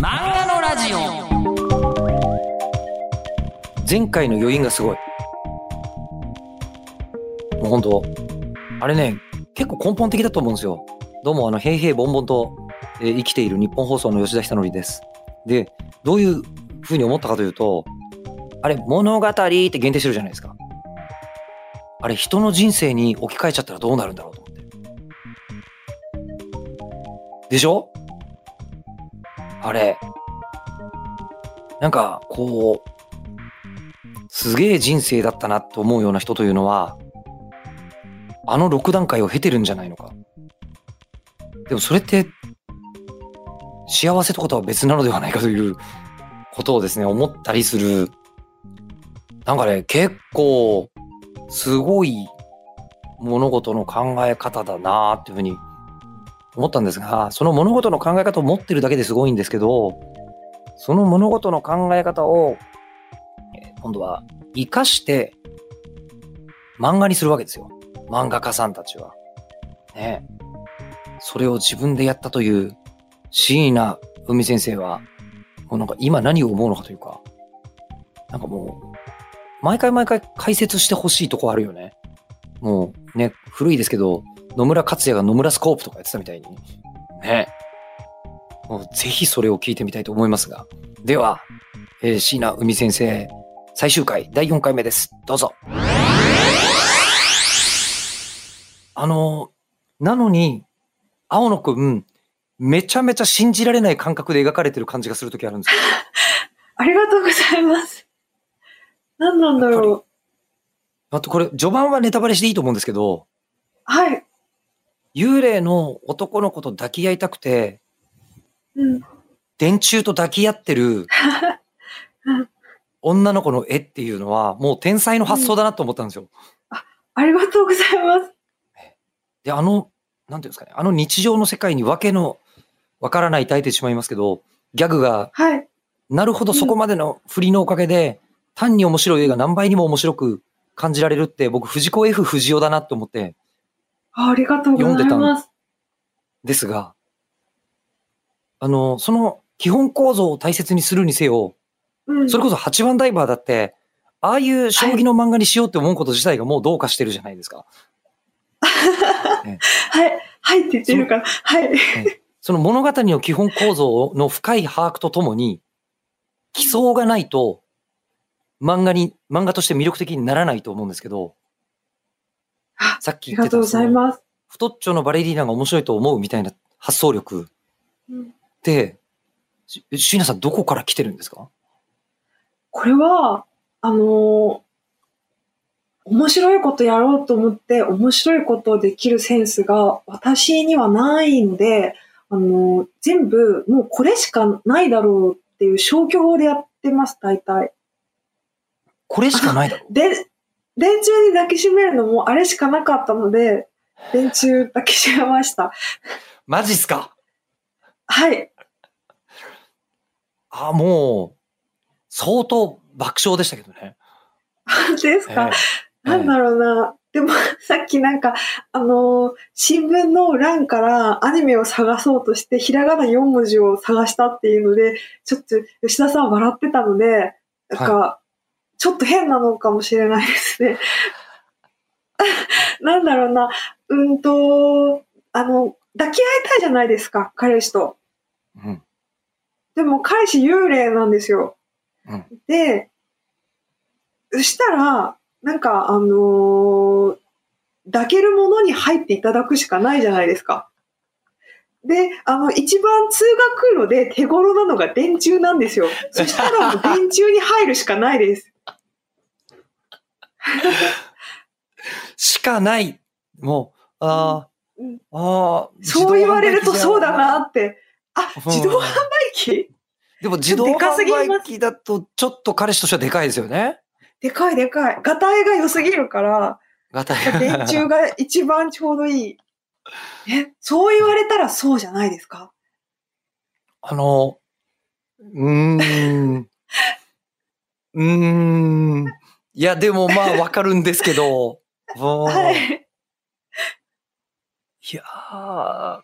漫画のラジオ前回の余韻がすごい。もう本当あれね、結構根本的だと思うんですよ。どうも、あの、平々凡々と、えー生きている日本放送の吉田久典です。で、どういうふうに思ったかというと、あれ、物語って限定してるじゃないですか。あれ、人の人生に置き換えちゃったらどうなるんだろうと思って。でしょ？あれ。なんか、こう、すげえ人生だったなと思うような人というのは、あの6段階を経てるんじゃないのか。でもそれって、幸せとかとは別なのではないかということをですね、思ったりする。なんかね、結構、すごい物事の考え方だなーっていうふうに思ったんですが、その物事の考え方を持ってるだけですごいんですけど、その物事の考え方を、え今度は活かして漫画にするわけですよ。漫画家さんたちは。ねそれを自分でやったという椎名海先生は、もうなんか今何を思うのかというか、なんかもう、毎回毎回解説してほしいとこあるよね。もうね、古いですけど、野村克也が野村スコープとかやってたみたいに。ね。もうぜひそれを聞いてみたいと思いますが。では、えー、椎名海先生、最終回、第4回目です。どうぞ。あの、なのに、青野くん、めちゃめちゃ信じられない感覚で描かれてる感じがするときあるんですよ。ありがとうございます。何なんだろう。あとこれ、序盤はネタバレしていいと思うんですけど、はい。幽霊の男の子と抱き合いたくて、うん。電柱と抱き合ってるう ん女の子の絵っていうのは、もう天才の発想だなと思ったんですよ。ありがとうございます。で、あの、なんていうんですかね、あの日常の世界にわけのわからない抱いてしまいますけど、ギャグが、はい。なるほどそこまでの振りのおかげで、単に面白い絵が何倍にも面白く感じられるって、僕、藤子 F 不二雄だなって思って、あありがとうございます。ですが、あの、その基本構造を大切にするにせよ、うん。それこそ8番ダイバーだって、ああいう将棋の漫画にしようって思うこと自体がもうどうかしてるじゃないですか。はい。はいって言ってるから。はい。その物語の基本構造の深い把握とともに、基礎がないと、漫画に、漫画として魅力的にならないと思うんですけど、あ さっき言ってたありがとうございます。太っちょのバレリーナが面白いと思うみたいな発想力うんって、し椎名さんどこから来てるんですか？これは、あのー面白いことやろうと思って、面白いことできるセンスが私にはないので、あのー全部もうこれしかないだろうっていう消去法でやってます、大体。これしかないだろう。で、電柱に抱きしめるのもあれしかなかったので、電柱抱きしめました。マジっすか？はい。あ、もう、相当爆笑でしたけどね。本当ですか、ええなんだろうな。でも、さっきなんか、あのー新聞の欄からアニメを探そうとして、ひらがな4文字を探したっていうので、ちょっと吉田さん笑ってたので、なんか、ちょっと変なのかもしれないですね。なんだろうな。うんと、あの、抱き合いたいじゃないですか、彼氏と。うん。でも彼氏幽霊なんですよ。うんで、そしたら、なんか、あのー抱けるものに入っていただくしかないじゃないですか。で、あの、一番通学路で手頃なのが電柱なんですよ。そしたらもう電柱に入るしかないです。しかない。もう、あうんあ、ああ。そう言われるとそうだな自って。あ、うん自動販売機？でも自動販売機だと、ちょっと彼氏としてはでかいですよね。でかいでかい。ガタイが良すぎるから、ガタイ電柱が一番ちょうどいい。え、そう言われたらそうじゃないですか？あの、うーん。うーん。いや、でもまあわかるんですけど。はい。いやーあ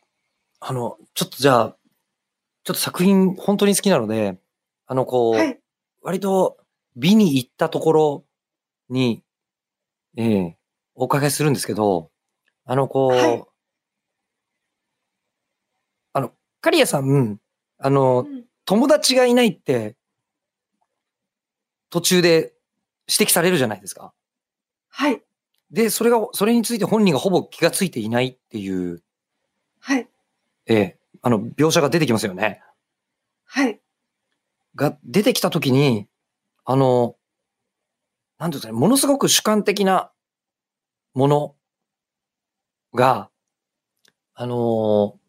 の、ちょっとじゃあ、ちょっと作品本当に好きなので、あの、こう、はい。割と美に行ったところに、ええお伺いするんですけど、あの、こう、はいあの、カリアさん、あの、うん友達がいないって、途中で指摘されるじゃないですか。はい。で、それが、それについて本人がほぼ気がついていないっていう、はい。ええあの、描写が出てきますよね。はい。が出てきたときに、あの、なんていうんですかね、ものすごく主観的なものが、あのー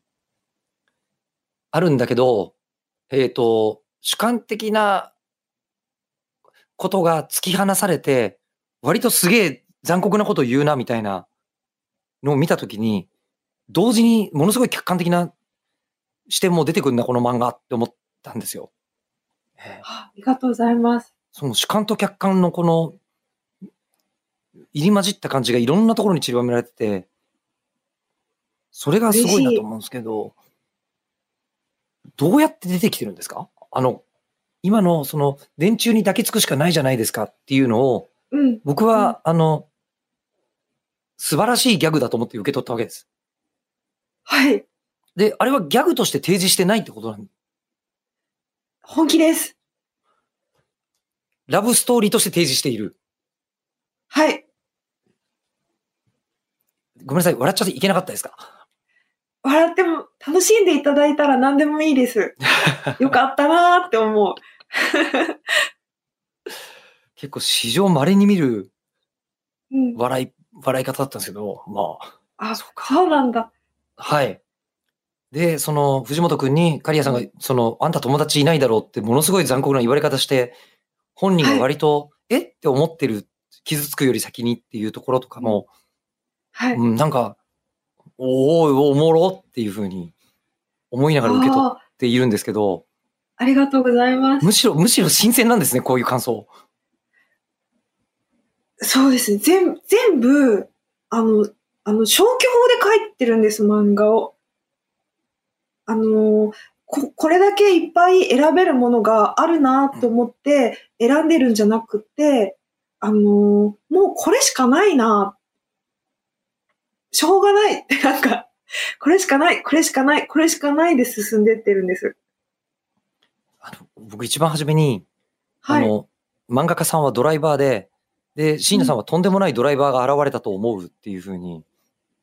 あるんだけど、えっ、と、主観的なことが突き放されて、割とすげえ残酷なことを言うな、みたいなのを見たときに、同時にものすごい客観的な視点も出てくるんだ、この漫画って思ったんですよ。ええありがとうございます。その主観と客観のこの入り混じった感じがいろんなところに散りばめられてて、それがすごいなと思うんですけど、どうやって出てきてるんですか？あの、今のその電柱に抱きつくしかないじゃないですかっていうのを、うん。僕は、あの、素晴らしいギャグだと思って受け取ったわけです。はい。で、あれはギャグとして提示してないってことなん？本気です。ラブストーリーとして提示している。はい。ごめんなさい、笑っちゃっていけなかったですか？笑っても、楽しんでいただいたら何でもいいです。よかったなーって思う。結構史上稀に見るうん。笑い、笑い方だったんですけど、まあ、あ、そうかそうなんだ。はい。で、その、藤本くんに、刈谷さんが、その、あんた友達いないだろうって、ものすごい残酷な言われ方して、本人が割と、えっ？て思ってる、傷つくより先にっていうところとかも、はい。うん、なんか、おーお、おもろっていうふうに思いながら受け取っあているんですけど、ーありがとうございます。むしろ、むしろ新鮮なんですね、こういう感想。そうですね。全全部、あの、あの、消去法で書いてるんです、漫画を。あの、こ、これだけいっぱい選べるものがあるなと思って選んでるんじゃなくて、あの、もうこれしかないな。しょうがないって、なんか、これしかない、これしかない、これしかないで進んでってるんです。僕一番初めに、はい。あの、漫画家さんはドライバーで、で、椎名さんはとんでもないドライバーが現れたと思うっていうふうに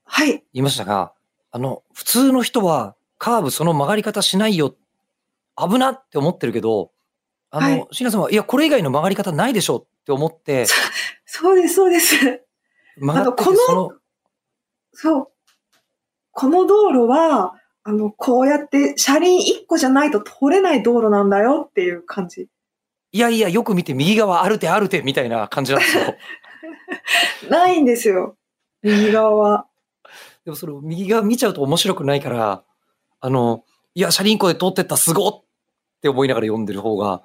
はい。言いましたが、あの、普通の人はカーブその曲がり方しないよ、危なって思ってるけど、あの、はい椎名さんは、いや、これ以外の曲がり方ないでしょって思って、そうです、そうです。曲がってて、あのこのその、そう。この道路は、あの、こうやって車輪1個じゃないと通れない道路なんだよっていう感じ。いやいや、よく見て右側あるてあるてみたいな感じなんですよ。ないんですよ。右側は。でもそれを右側見ちゃうと面白くないから、あの、いや、車輪個で通ってったすごっって思いながら読んでる方が、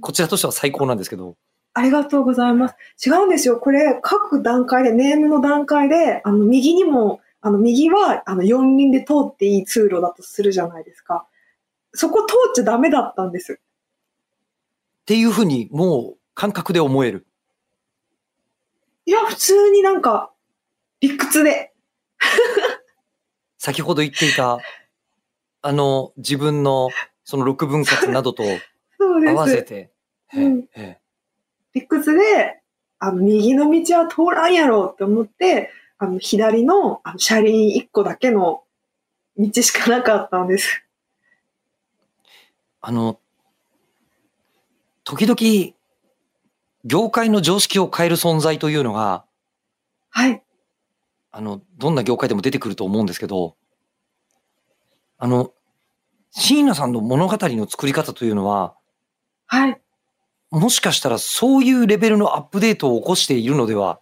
こちらとしては最高なんですけど、ありがとうございます。違うんですよ。これ、各段階で、ネームの段階で、あの、右にも、あの、右は、あの、四輪で通っていい通路だとするじゃないですか。そこ通っちゃダメだったんです。っていうふうにもう感覚で思える。いや、普通になんか、理屈で。先ほど言っていた、あの、自分のその六分割などと。合わせて、理屈で、あの、右の道は通らんやろうって思って、あの、左のあの車輪1個だけの道しかなかったんです。あの、時々、業界の常識を変える存在というのが、はい。あの、どんな業界でも出てくると思うんですけど、あの、椎名さんの物語の作り方というのは、はい。もしかしたらそういうレベルのアップデートを起こしているのでは、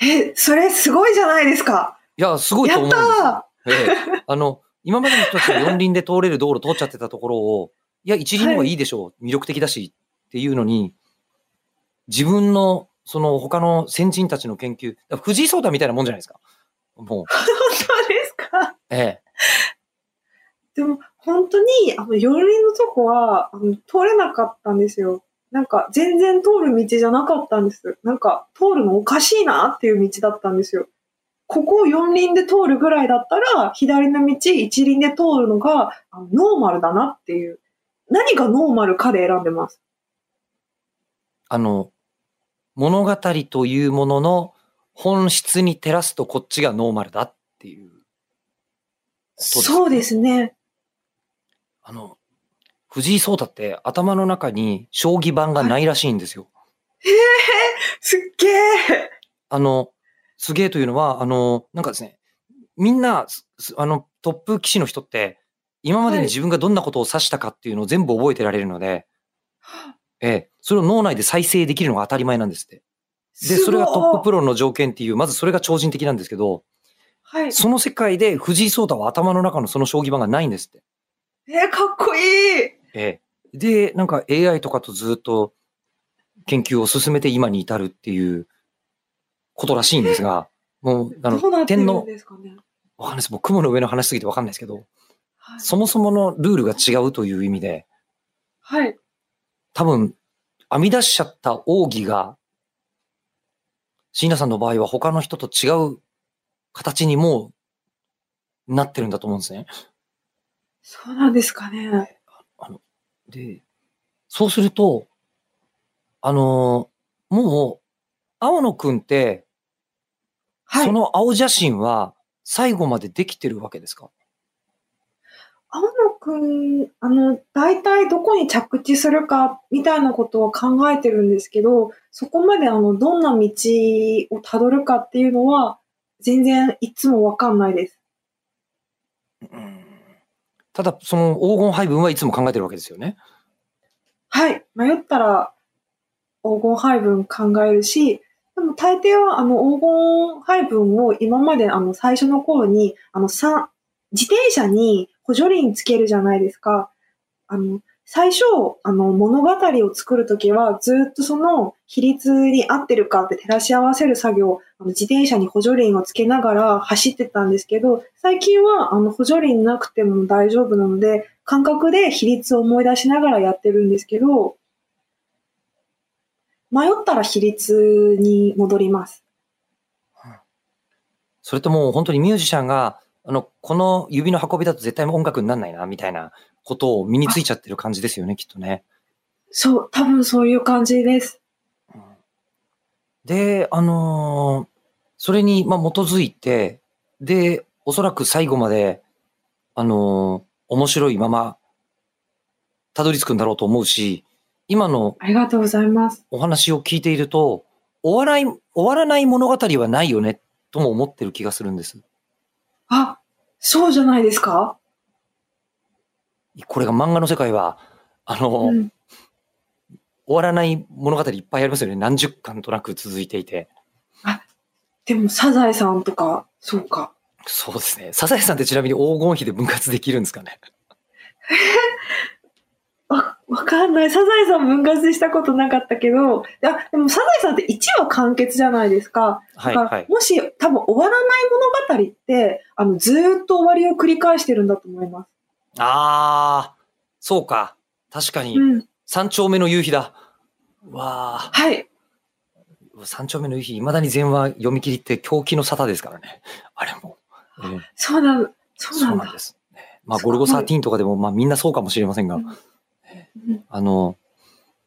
え、それすごいじゃないですか。いや、すごいとやっ思うんですよ。たええ、あの、今までの人たちが四輪で通れる道路通っちゃってたところを、いや、一輪の方がいいでしょう、魅力的だしっていうのに、自分の、その他の先人たちの研究、藤井聡太みたいなもんじゃないですか。もう、本当ですか？ええ。でも、本当に、あの、四輪のとこは、あの、通れなかったんですよ。なんか、全然通る道じゃなかったんです。なんか、通るのおかしいなっていう道だったんですよ。ここを四輪で通るぐらいだったら、左の道一輪で通るのがノーマルだなっていう。何がノーマルかで選んでます。あの、物語というものの本質に照らすとこっちがノーマルだっていう。そうですね。あの、藤井聡太って頭の中に将棋盤がないらしいんですよ。すっげえ。あの、すげえというのは、あの、なんかですね、みんな、あの、トップ棋士の人って、今までにはい自分がどんなことを指したかっていうのを全部覚えてられるので、ええ、それを脳内で再生できるのが当たり前なんですって。で、それがトッププロ。ロの条件っていう、まずそれが超人的なんですけど、はい。その世界で藤井聡太は頭の中のその将棋盤がないんですって。えー、かっこいい。ええ。で、なんか AI とかとずっと研究を進めて今に至るっていうことらしいんですが、もう、あの、天皇。わかんないです。もう雲の上の話すぎてわかんないですけど、はい。そもそものルールが違うという意味で、はい。多分、編み出しちゃった奥義が、椎名さんの場合は他の人と違う形にもうなってるんだと思うんですね。そうなんですかね。で、そうすると、あのーもう、青野くんって、はい。その青写真は最後までできてるわけですか？青野くん、あの、大体どこに着地するかみたいなことを考えてるんですけど、そこまであの、どんな道をたどるかっていうのは、全然いつもわかんないです。ただ、その黄金配分はいつも考えてるわけですよね。はい。迷ったら、黄金配分考えるし、でも大抵はあの黄金配分を今まであの最初の頃に、あの自転車に補助輪つけるじゃないですか。あの、最初、あの物語を作るときはずっとその比率に合ってるかって照らし合わせる作業、あの自転車に補助輪をつけながら走ってたんですけど、最近はあの補助輪なくても大丈夫なので、感覚で比率を思い出しながらやってるんですけど、迷ったら比率に戻ります。それともう本当にミュージシャンが、あの、この指の運びだと絶対音楽にならないな、みたいなことを身についちゃってる感じですよね、きっとね。そう、多分そういう感じです。で、あのーそれに、まあ、基づいて、で、おそらく最後まで、あのー面白いまま、たどり着くんだろうと思うし、今のありがとうございます。お話を聞いていると、終わらない、終わらない物語はないよね、とも思ってる気がするんです。あ、そうじゃないですか？これが漫画の世界は、あのーうん。終わらない物語いっぱいありますよね。何十巻となく続いていて。でも、サザエさんとか、そうか。そうですね。サザエさんってちなみに黄金比で分割できるんですかね。わ、わかんない。サザエさん分割したことなかったけど、あ、でもサザエさんって1話完結じゃないですか。はい、はい。もし多分終わらない物語って、あの、ずーっと終わりを繰り返してるんだと思います。ああ、そうか。確かに、うん。三丁目の夕日だ。わあ、はい。三丁目の夕日、未だに全話読み切りって狂気の沙汰ですからね。あれも。えーそうなんだ。そうなんだ。そうなんです。ねまあ、ゴルゴ13とかでも、まあ、みんなそうかもしれませんが、あの、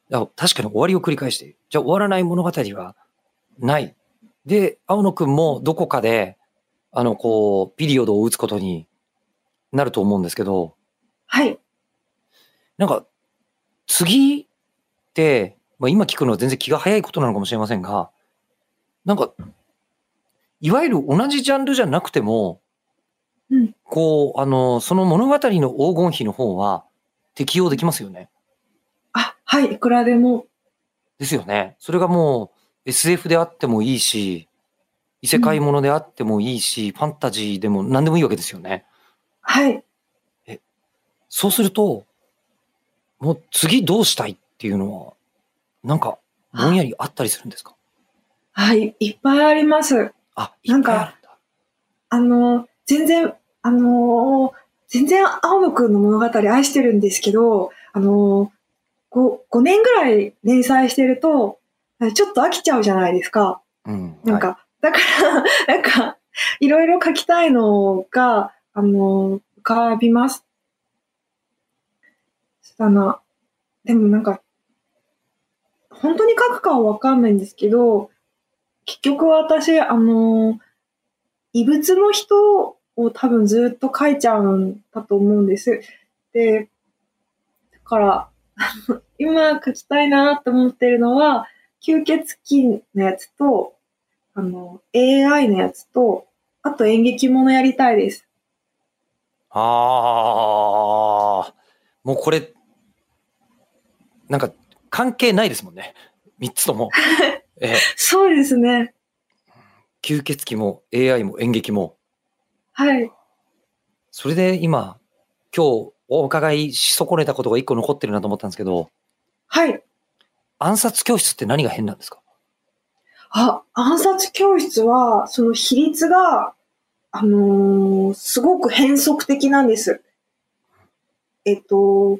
確かに終わりを繰り返して、じゃあ終わらない物語はない。で、青野くんもどこかで、あの、こう、ピリオドを打つことになると思うんですけど、はい。なんか、次って、まあ、今聞くのは全然気が早いことなのかもしれませんが、なんか、いわゆる同じジャンルじゃなくても、うんこう、あの、その物語の黄金比の方は適用できますよね。あ、はい。いくらでも。ですよね。それがもう SF であってもいいし、異世界ものであってもいいし、ファンタジーでも何でもいいわけですよね。はい。そうすると、もう次どうしたいっていうのは、なんか、ぼんやりあったりするんですか？はい。いっぱいあります。あ、なんかいっぱいあるんだ。あの、全然、あのー全然青野くんの物語愛してるんですけど、あの、5, 5年ぐらい連載してると、ちょっと飽きちゃうじゃないですか。うん。なんか、はいだから、なんか、いろいろ書きたいのが、あの、浮かびます。たな。でもなんか、本当に書くかはわかんないんですけど、結局私、あの、異物の人を多分ずっと書いちゃうんだと思うんです。で、だから、今書きたいなと思ってるのは、吸血鬼のやつと、あの、AI のやつと、あと演劇ものやりたいです。ああ、もうこれ、なんか関係ないですもんね。三つとも。えーそうですね。吸血鬼も AI も演劇も。はい。それで今、今日お伺いし損ねたことが一個残ってるなと思ったんですけど、はい。暗殺教室って何が変なんですか？あ、暗殺教室は、その比率が、あのーすごく変則的なんです。えっと、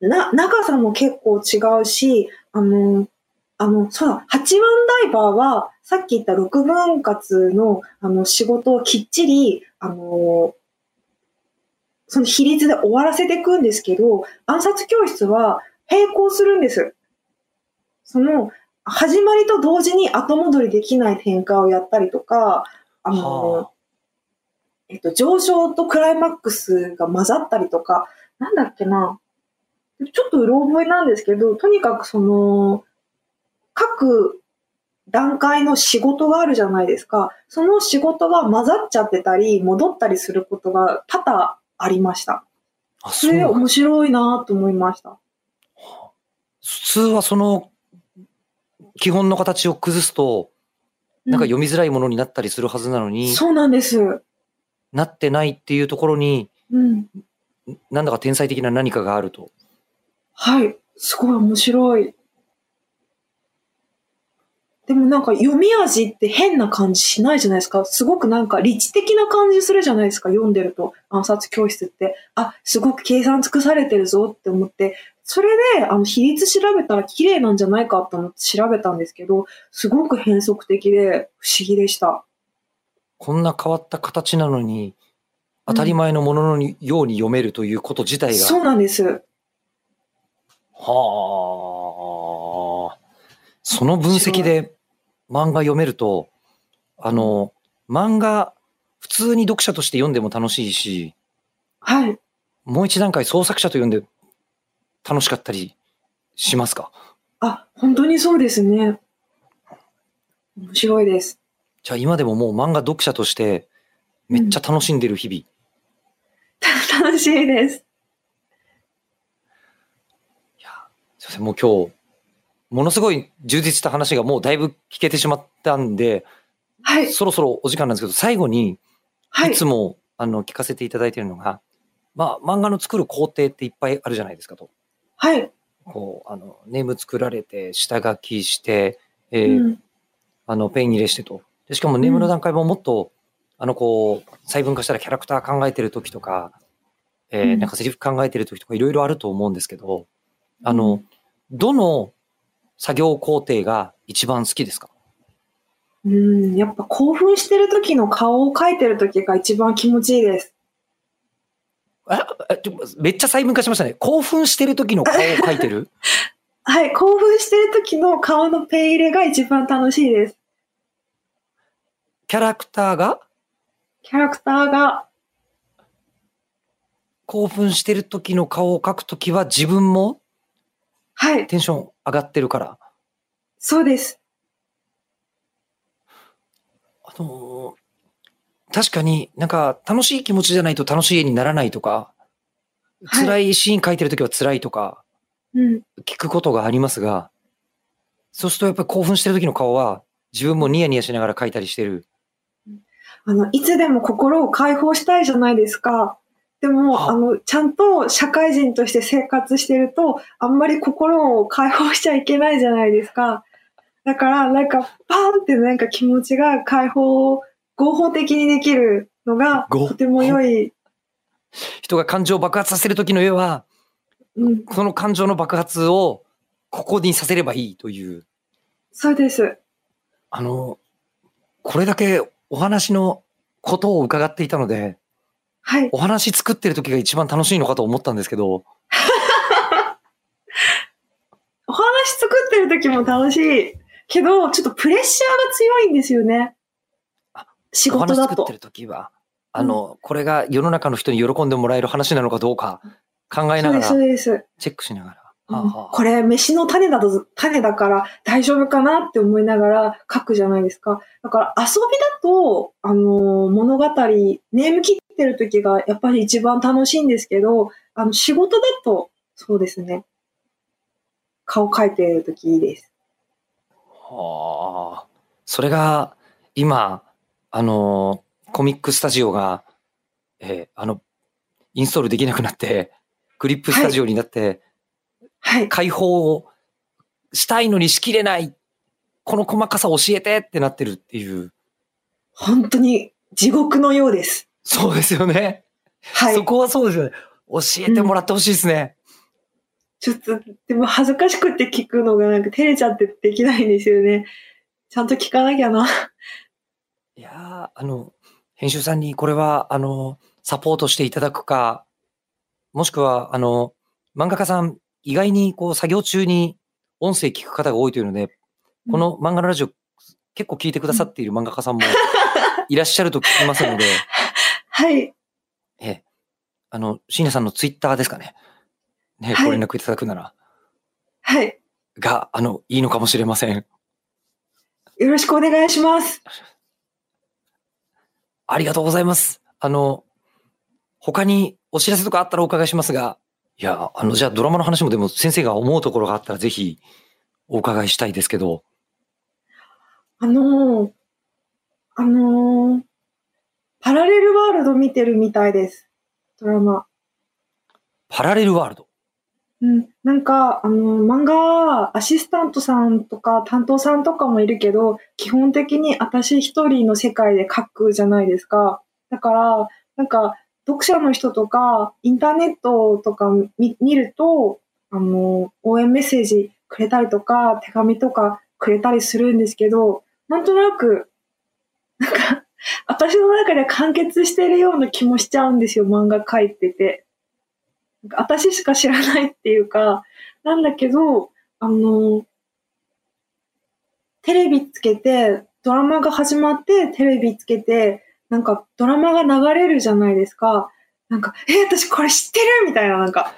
な、長さも結構違うし、あのーあの、そうだ、八番ダイバーは、さっき言った六分割の、あの、仕事をきっちり、あのーその比率で終わらせていくんですけど、暗殺教室は並行するんです。その、始まりと同時に後戻りできない展開をやったりとか、あの、はあえっと、上昇とクライマックスが混ざったりとか、なんだっけな。ちょっとうろ覚えなんですけど、とにかくその、各段階の仕事があるじゃないですか。その仕事が混ざっちゃってたり、戻ったりすることが多々ありました。あ、それ面白いなと思いました。普通はその基本の形を崩すと、なんかう読みづらいものになったりするはずなのに、そうなんです。なってないっていうところに、うん。なんだか天才的な何かがあると。はい。すごい面白い。でもなんか読み味って変な感じしないじゃないですか。すごくなんか理知的な感じするじゃないですか。読んでると。暗殺教室って。あ、すごく計算尽くされてるぞって思って。それで、あの、比率調べたら綺麗なんじゃないかと思って調べたんですけど、すごく変則的で不思議でした。こんな変わった形なのに、当たり前のもののように読めるということ自体が、そうなんです。はあ。その分析で漫画読めると、あの、漫画、普通に読者として読んでも楽しいし、はい。もう一段階創作者と読んで楽しかったりしますか？あ、本当にそうですね。面白いです。じゃあ今でももう漫画読者としてめっちゃ楽しんでる日々。楽しいです。すいません、もう今日、ものすごい充実した話がもうだいぶ聞けてしまったんで、はい。そろそろお時間なんですけど、最後に、はいいつ。も、あの、聞かせていただいているのが、まあ、漫画の作る工程っていっぱいあるじゃないですかと。はい。こう、あの、ネーム作られて、下書きして、えーうんあの、ペン入れしてと。でしかもネームの段階ももっと、あの、こう、細分化したらキャラクター考えてる時とか、えーうんなんかセリフ考えてる時とかいろいろあると思うんですけど、あの、どの作業工程が一番好きですか？うん、やっぱ興奮してる時の顔を描いてる時が一番気持ちいいです。ああちょめっちゃ細分化しましたね。興奮してる時の顔を描いてる？はい、興奮してる時の顔のペン入れが一番楽しいです。キャラクターが？キャラクターが、興奮してる時の顔を描くときは自分も？はい、テンション上がってるから。そうです。あのー確かになんか楽しい気持ちじゃないと楽しい絵にならないとか、はい辛いシーン描いてる時は辛いとかうん、聞くことがありますが、そうするとやっぱり興奮してる時の顔は自分もニヤニヤしながら描いたりしてる。あの、いつでも心を解放したいじゃないですか。でも、はあの、ちゃんと社会人として生活してると、あんまり心を解放しちゃいけないじゃないですか。だから、なんか、パーンってなんか気持ちが解放、合法的にできるのが、とても良い人が感情を爆発させる時の絵は、うん。その感情の爆発をここにさせればいいという、そうです。あの、これだけお話のことを伺っていたので、はい。お話作ってる時が一番楽しいのかと思ったんですけど、お話作ってる時も楽しいけど、ちょっとプレッシャーが強いんですよねあ。仕お事だと話作って。る時は、あの、これが世の中の人に喜んでもらえる話なのかどうか考えながら。チェックしながら。これ、飯の種だと、種だから大丈夫かなって思いながら書くじゃないですか。だから遊びだと、あのー物語、ネーム切ってる時がやっぱり一番楽しいんですけど、あの、仕事だと、そうですね。顔描いてる時いいです。はあ。それが、今、あの、コミックスタジオが、えーあの、インストールできなくなって、クリップスタジオになって、はい。開放をしたいのにしきれない。この細かさ教えてってなってるっていう。本当に地獄のようです。そうですよね。はいそ。こはそうですよね。教えてもらってほしいですね。ちょっと、でも恥ずかしくて聞くのがなんか照れちゃってできないんですよね。ちゃんと聞かなきゃな。いやーあの、編集さんにこれは、あの、サポートしていただくか、もしくは、あの、漫画家さん、意外にこう、作業中に音声聞く方が多いというので、この漫画のラジオ、結構聞いてくださっている漫画家さんも いらっしゃると聞きますので、はい。ええ、あの、椎名さんのツイッターですかね。ね、はいご連絡いただくなら、はい。が、あの、いいのかもしれません。よろしくお願いします。ありがとうございます。あの、他にお知らせとかあったらお伺いしますが、いや、あの、じゃあドラマの話もでも先生が思うところがあったらぜひお伺いしたいですけど、あのー、あのー、パラレルワールド見てるみたいです。ドラマ。パラレルワールド？うん。なんか、あのー、漫画、アシスタントさんとか担当さんとかもいるけど、基本的に私一人の世界で書くじゃないですか。だから、なんか、読者の人とか、インターネットとか見見ると、あの、応援メッセージくれたりとか、手紙とかくれたりするんですけど、なんとなく、なんか、私の中で完結してるような気もしちゃうんですよ、漫画書いてて。私しか知らないっていうか、なんだけど、あの、テレビつけて、ドラマが始まって、テレビつけて、なんかドラマが流れるじゃないですか。なんか、え、私これ知ってるみたいな、なんか、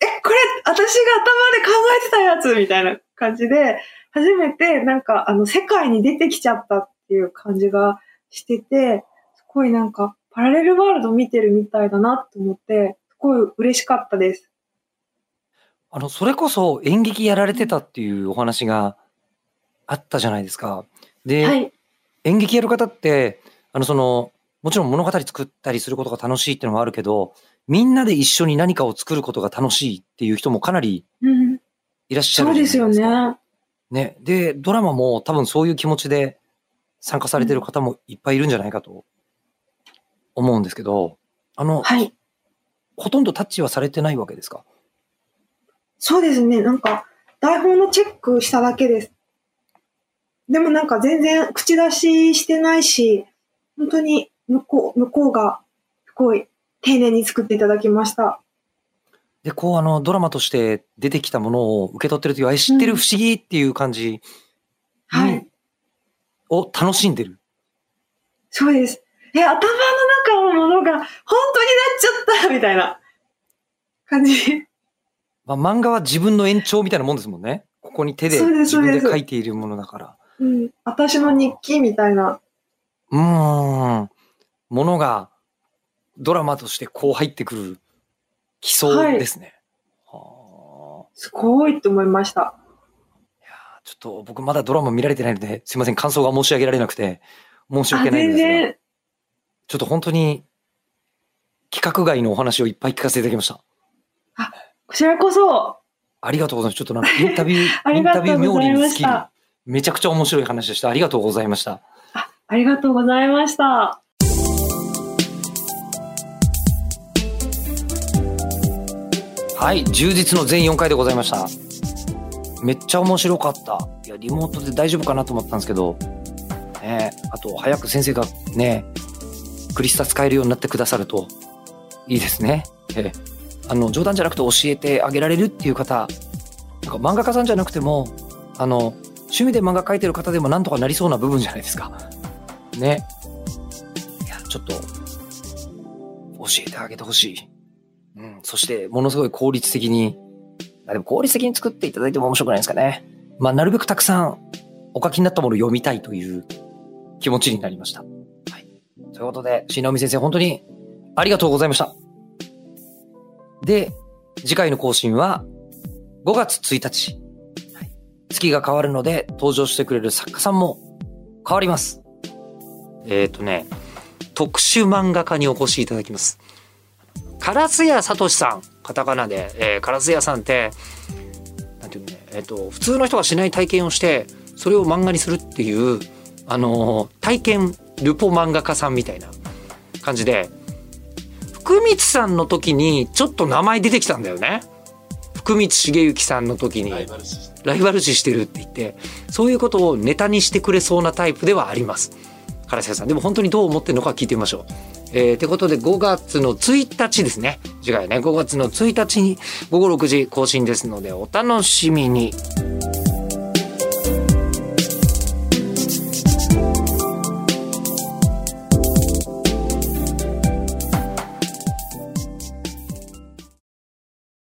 え、これ私が頭で考えてたやつみたいな感じで、初めてなんかあの世界に出てきちゃったっていう感じがしてて、すごいなんかパラレルワールド見てるみたいだなと思って、すごい嬉しかったです。あの、それこそ演劇やられてたっていうお話があったじゃないですか。で、はい。演劇やる方って、あの、その、もちろん物語作ったりすることが楽しいっていうのもあるけど、みんなで一緒に何かを作ることが楽しいっていう人もかなりうん。いらっしゃるそうですよね。ね。で、ドラマも多分そういう気持ちで参加されてる方もいっぱいいるんじゃないかと思うんですけど、あの、はい。ほとんどタッチはされてないわけですか？そうですね。なんか、台本のチェックしただけです。でもなんか全然口出ししてないし、本当に向こう、向こうが、すごい丁寧に作っていただきました。で、こう、あの、ドラマとして出てきたものを受け取ってるという、あれ知ってる不思議っていう感じはい。を楽しんでる。そうです。え、頭の中のものが本当になっちゃったみたいな感じ。まあ、漫画は自分の延長みたいなもんですもんね。ここに手で自分で書いているものだから。うん。私の日記みたいな。うーん。ものがドラマとしてこう入ってくる基礎ですね。はあすごいって思いました。いやーちょっと僕まだドラマ見られてないので、すいません、感想が申し上げられなくて、申しあ、訳ないんですが。ちょっと本当に企画外のお話をいっぱい聞かせていただきました。こちらこそ、ありがとうございます。ちょっとなんかインタビュあー、イりンタビューがとうござい冥利に尽き。めちゃくちゃ面白い話でした。ありがとうございました。ありがとうございました。はい充実の全4回でございました。めっちゃ面白かった。いやリモートで大丈夫かなと思ったんですけど。ねあと早く先生がねクリスタ使えるようになってくださるといいですね。ええ。あの冗談じゃなくて教えてあげられるっていう方なんか漫画家さんじゃなくてもあの趣味で漫画描いてる方でもなんとかなりそうな部分じゃないですか。ねいやちょっと教えてあげてほしいうん、そして、ものすごい効率的に、あでも効率的に作っていただいても面白くないですかね。まあ、なるべくたくさんお書きになったものを読みたいという気持ちになりました。はい。ということで、新直美先生、本当にありがとうございました。で、次回の更新は5月1日。はい月が変わるので、登場してくれる作家さんも変わります。えっ、とね、特殊漫画家にお越しいただきます。烏谷聡さん。カタカナで、えー、烏谷さんってなんていうのね、えー、と普通の人がしない体験をしてそれを漫画にするっていう、あのー体験ルポ漫画家さんみたいな感じで福光さんの時にちょっと名前出てきたんだよね。福光茂之さんの時にライバル視してライバル視してるって言ってそういうことをネタにしてくれそうなタイプではあります唐瀬さん。でも本当にどう思ってるのか聞いてみましょう。えー、ってことで5月の1日ですね。次回ね5月の1日に午後6時更新ですのでお楽しみに。